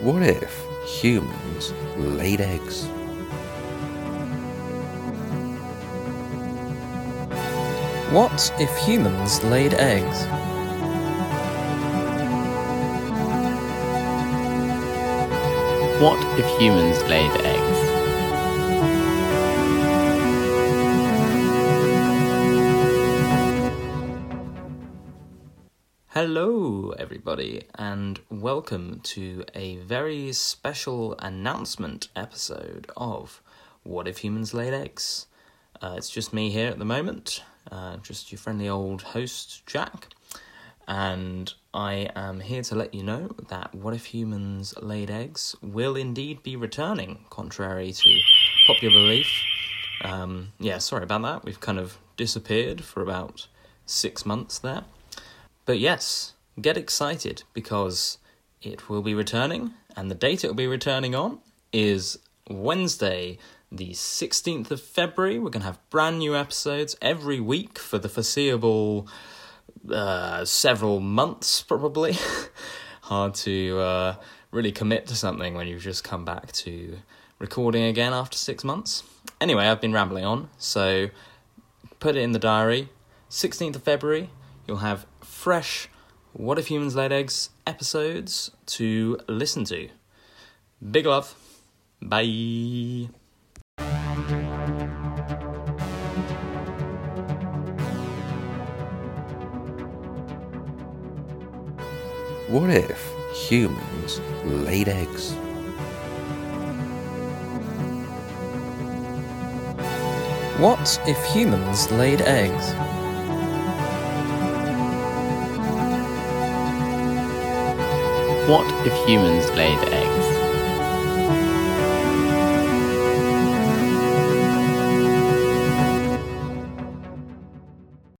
What if humans laid eggs? What if humans laid eggs? What if humans laid eggs? Hello, everybody, and welcome to a very special announcement episode of What If Humans Laid Eggs. Uh, it's just me here at the moment, uh, just your friendly old host, Jack, and I am here to let you know that What If Humans Laid Eggs will indeed be returning, contrary to popular belief. Um, yeah, sorry about that. We've kind of disappeared for about six months there. But yes, get excited because it will be returning, and the date it will be returning on is Wednesday, the 16th of February. We're going to have brand new episodes every week for the foreseeable uh, several months, probably. Hard to uh, really commit to something when you've just come back to recording again after six months. Anyway, I've been rambling on, so put it in the diary. 16th of February, you'll have fresh What If Humans Laid Eggs episodes to listen to. Big love. Bye. What if humans laid eggs? What if humans laid eggs? What if humans laid eggs?